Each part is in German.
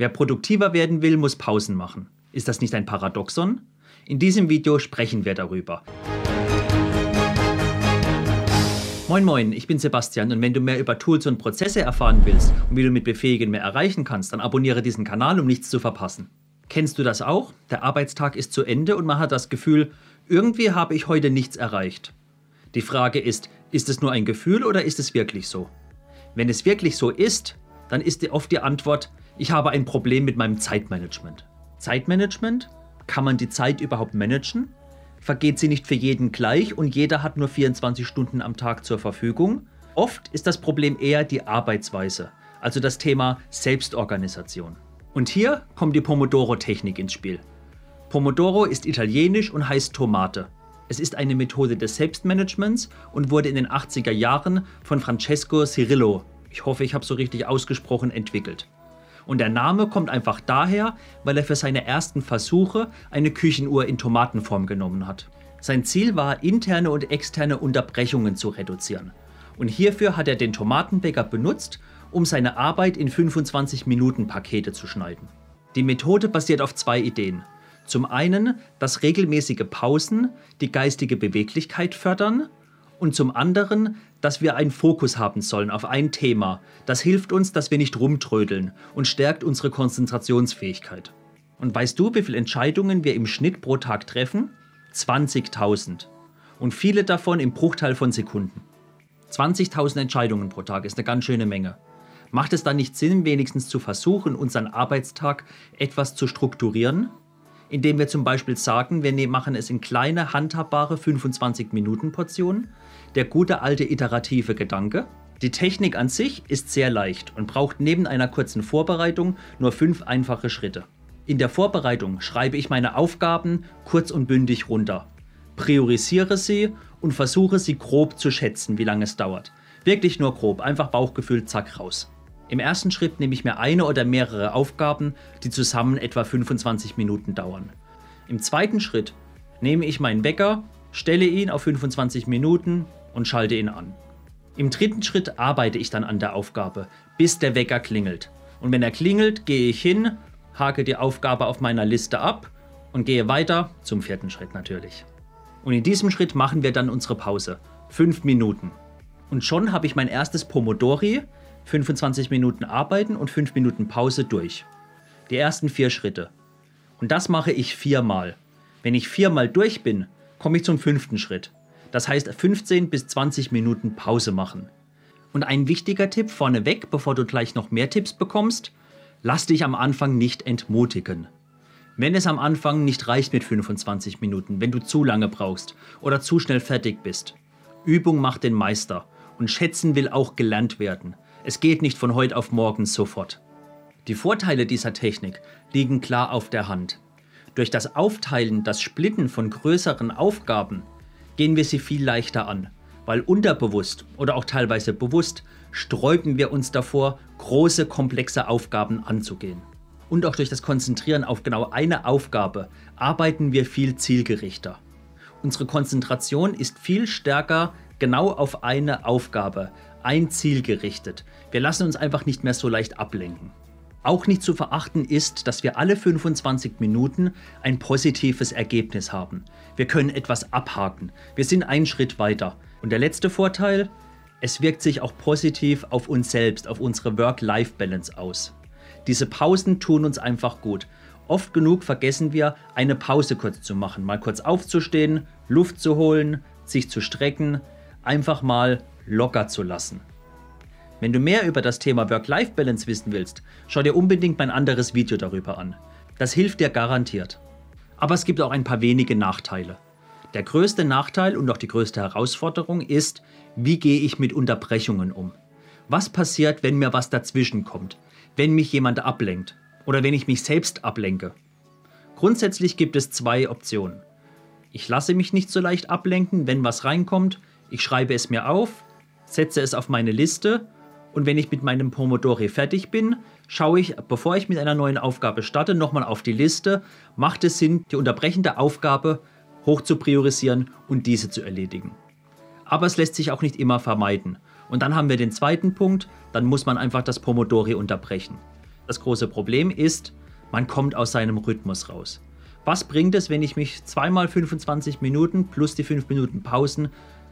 Wer produktiver werden will, muss Pausen machen. Ist das nicht ein Paradoxon? In diesem Video sprechen wir darüber. Moin Moin, ich bin Sebastian und wenn du mehr über Tools und Prozesse erfahren willst und wie du mit Befähigen mehr erreichen kannst, dann abonniere diesen Kanal, um nichts zu verpassen. Kennst du das auch? Der Arbeitstag ist zu Ende und man hat das Gefühl, irgendwie habe ich heute nichts erreicht. Die Frage ist, ist es nur ein Gefühl oder ist es wirklich so? Wenn es wirklich so ist, dann ist oft die Antwort, ich habe ein Problem mit meinem Zeitmanagement. Zeitmanagement? Kann man die Zeit überhaupt managen? Vergeht sie nicht für jeden gleich und jeder hat nur 24 Stunden am Tag zur Verfügung? Oft ist das Problem eher die Arbeitsweise, also das Thema Selbstorganisation. Und hier kommt die Pomodoro-Technik ins Spiel. Pomodoro ist italienisch und heißt Tomate. Es ist eine Methode des Selbstmanagements und wurde in den 80er Jahren von Francesco Cirillo, ich hoffe, ich habe so richtig ausgesprochen, entwickelt. Und der Name kommt einfach daher, weil er für seine ersten Versuche eine Küchenuhr in Tomatenform genommen hat. Sein Ziel war, interne und externe Unterbrechungen zu reduzieren. Und hierfür hat er den Tomatenbäcker benutzt, um seine Arbeit in 25 Minuten Pakete zu schneiden. Die Methode basiert auf zwei Ideen. Zum einen, dass regelmäßige Pausen die geistige Beweglichkeit fördern und zum anderen, dass wir einen Fokus haben sollen auf ein Thema. Das hilft uns, dass wir nicht rumtrödeln und stärkt unsere Konzentrationsfähigkeit. Und weißt du, wie viele Entscheidungen wir im Schnitt pro Tag treffen? 20.000. Und viele davon im Bruchteil von Sekunden. 20.000 Entscheidungen pro Tag ist eine ganz schöne Menge. Macht es dann nicht Sinn, wenigstens zu versuchen, unseren Arbeitstag etwas zu strukturieren? Indem wir zum Beispiel sagen, wir ne-, machen es in kleine, handhabbare 25-Minuten-Portionen der gute alte iterative Gedanke. Die Technik an sich ist sehr leicht und braucht neben einer kurzen Vorbereitung nur fünf einfache Schritte. In der Vorbereitung schreibe ich meine Aufgaben kurz und bündig runter, priorisiere sie und versuche sie grob zu schätzen, wie lange es dauert. Wirklich nur grob, einfach Bauchgefühl, zack, raus. Im ersten Schritt nehme ich mir eine oder mehrere Aufgaben, die zusammen etwa 25 Minuten dauern. Im zweiten Schritt nehme ich meinen Wecker, stelle ihn auf 25 Minuten, und schalte ihn an. Im dritten Schritt arbeite ich dann an der Aufgabe, bis der Wecker klingelt. Und wenn er klingelt, gehe ich hin, hake die Aufgabe auf meiner Liste ab und gehe weiter zum vierten Schritt natürlich. Und in diesem Schritt machen wir dann unsere Pause. Fünf Minuten. Und schon habe ich mein erstes Pomodori, 25 Minuten arbeiten und 5 Minuten Pause durch. Die ersten vier Schritte. Und das mache ich viermal. Wenn ich viermal durch bin, komme ich zum fünften Schritt. Das heißt 15 bis 20 Minuten Pause machen. Und ein wichtiger Tipp vorneweg, bevor du gleich noch mehr Tipps bekommst, lass dich am Anfang nicht entmutigen. Wenn es am Anfang nicht reicht mit 25 Minuten, wenn du zu lange brauchst oder zu schnell fertig bist. Übung macht den Meister und schätzen will auch gelernt werden. Es geht nicht von heute auf morgen sofort. Die Vorteile dieser Technik liegen klar auf der Hand. Durch das Aufteilen, das Splitten von größeren Aufgaben gehen wir sie viel leichter an, weil unterbewusst oder auch teilweise bewusst sträuben wir uns davor, große, komplexe Aufgaben anzugehen. Und auch durch das Konzentrieren auf genau eine Aufgabe arbeiten wir viel zielgerichter. Unsere Konzentration ist viel stärker genau auf eine Aufgabe, ein Ziel gerichtet. Wir lassen uns einfach nicht mehr so leicht ablenken. Auch nicht zu verachten ist, dass wir alle 25 Minuten ein positives Ergebnis haben. Wir können etwas abhaken. Wir sind einen Schritt weiter. Und der letzte Vorteil, es wirkt sich auch positiv auf uns selbst, auf unsere Work-Life-Balance aus. Diese Pausen tun uns einfach gut. Oft genug vergessen wir, eine Pause kurz zu machen, mal kurz aufzustehen, Luft zu holen, sich zu strecken, einfach mal locker zu lassen. Wenn du mehr über das Thema Work-Life-Balance wissen willst, schau dir unbedingt mein anderes Video darüber an. Das hilft dir garantiert. Aber es gibt auch ein paar wenige Nachteile. Der größte Nachteil und auch die größte Herausforderung ist, wie gehe ich mit Unterbrechungen um? Was passiert, wenn mir was dazwischen kommt? Wenn mich jemand ablenkt? Oder wenn ich mich selbst ablenke? Grundsätzlich gibt es zwei Optionen. Ich lasse mich nicht so leicht ablenken, wenn was reinkommt, ich schreibe es mir auf, setze es auf meine Liste und wenn ich mit meinem Pomodori fertig bin, schaue ich, bevor ich mit einer neuen Aufgabe starte, nochmal auf die Liste. Macht es Sinn, die unterbrechende Aufgabe hoch zu priorisieren und diese zu erledigen? Aber es lässt sich auch nicht immer vermeiden. Und dann haben wir den zweiten Punkt, dann muss man einfach das Pomodori unterbrechen. Das große Problem ist, man kommt aus seinem Rhythmus raus. Was bringt es, wenn ich mich zweimal 25 Minuten plus die 5 Minuten Pausen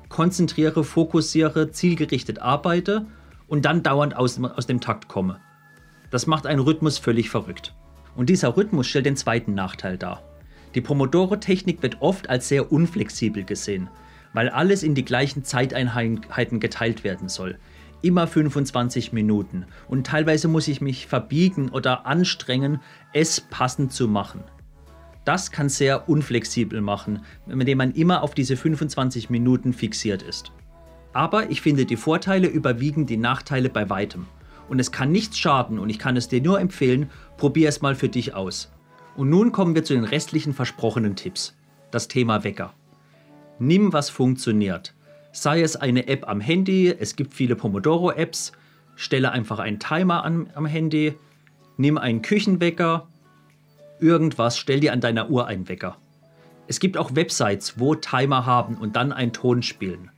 konzentriere, fokussiere, zielgerichtet arbeite und dann dauernd aus, aus dem Takt komme? Das macht einen Rhythmus völlig verrückt. Und dieser Rhythmus stellt den zweiten Nachteil dar. Die Pomodoro-Technik wird oft als sehr unflexibel gesehen, weil alles in die gleichen Zeiteinheiten geteilt werden soll. Immer 25 Minuten. Und teilweise muss ich mich verbiegen oder anstrengen, es passend zu machen. Das kann sehr unflexibel machen, indem man immer auf diese 25 Minuten fixiert ist. Aber ich finde, die Vorteile überwiegen die Nachteile bei weitem. Und es kann nichts schaden und ich kann es dir nur empfehlen, probier es mal für dich aus. Und nun kommen wir zu den restlichen versprochenen Tipps. Das Thema Wecker. Nimm, was funktioniert. Sei es eine App am Handy, es gibt viele Pomodoro-Apps, stelle einfach einen Timer an, am Handy, nimm einen Küchenwecker, irgendwas, stell dir an deiner Uhr einen Wecker. Es gibt auch Websites, wo Timer haben und dann einen Ton spielen.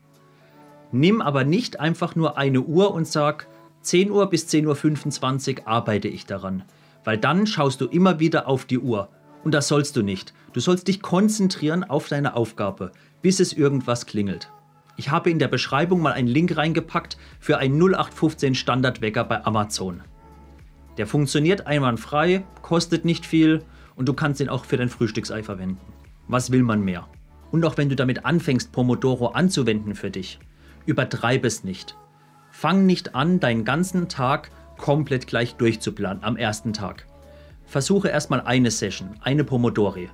Nimm aber nicht einfach nur eine Uhr und sag, 10 Uhr bis 10.25 Uhr arbeite ich daran, weil dann schaust du immer wieder auf die Uhr. Und das sollst du nicht. Du sollst dich konzentrieren auf deine Aufgabe, bis es irgendwas klingelt. Ich habe in der Beschreibung mal einen Link reingepackt für einen 0815 Standardwecker bei Amazon. Der funktioniert einwandfrei, kostet nicht viel und du kannst ihn auch für dein Frühstücksei verwenden. Was will man mehr? Und auch wenn du damit anfängst, Pomodoro anzuwenden für dich, übertreib es nicht. Fang nicht an, deinen ganzen Tag komplett gleich durchzuplanen am ersten Tag. Versuche erstmal eine Session, eine Pomodori.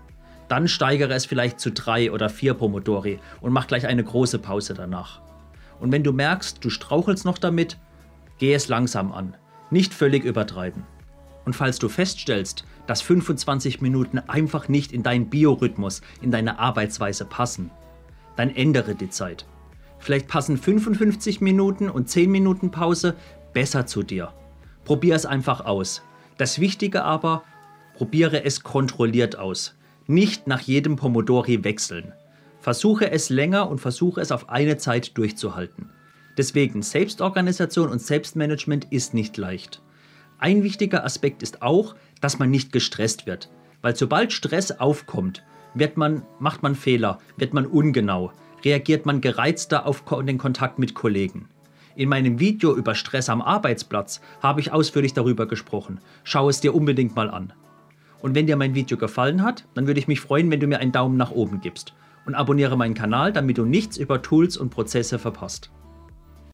Dann steigere es vielleicht zu drei oder vier Pomodori und mach gleich eine große Pause danach. Und wenn du merkst, du strauchelst noch damit, geh es langsam an. Nicht völlig übertreiben. Und falls du feststellst, dass 25 Minuten einfach nicht in deinen Biorhythmus, in deine Arbeitsweise passen, dann ändere die Zeit. Vielleicht passen 55 Minuten und 10 Minuten Pause besser zu dir. Probier es einfach aus. Das Wichtige aber, probiere es kontrolliert aus. Nicht nach jedem Pomodori wechseln. Versuche es länger und versuche es auf eine Zeit durchzuhalten. Deswegen Selbstorganisation und Selbstmanagement ist nicht leicht. Ein wichtiger Aspekt ist auch, dass man nicht gestresst wird, weil sobald Stress aufkommt, wird man, macht man Fehler, wird man ungenau, reagiert man gereizter auf den Kontakt mit Kollegen. In meinem Video über Stress am Arbeitsplatz habe ich ausführlich darüber gesprochen. Schau es dir unbedingt mal an. Und wenn dir mein Video gefallen hat, dann würde ich mich freuen, wenn du mir einen Daumen nach oben gibst und abonniere meinen Kanal, damit du nichts über Tools und Prozesse verpasst.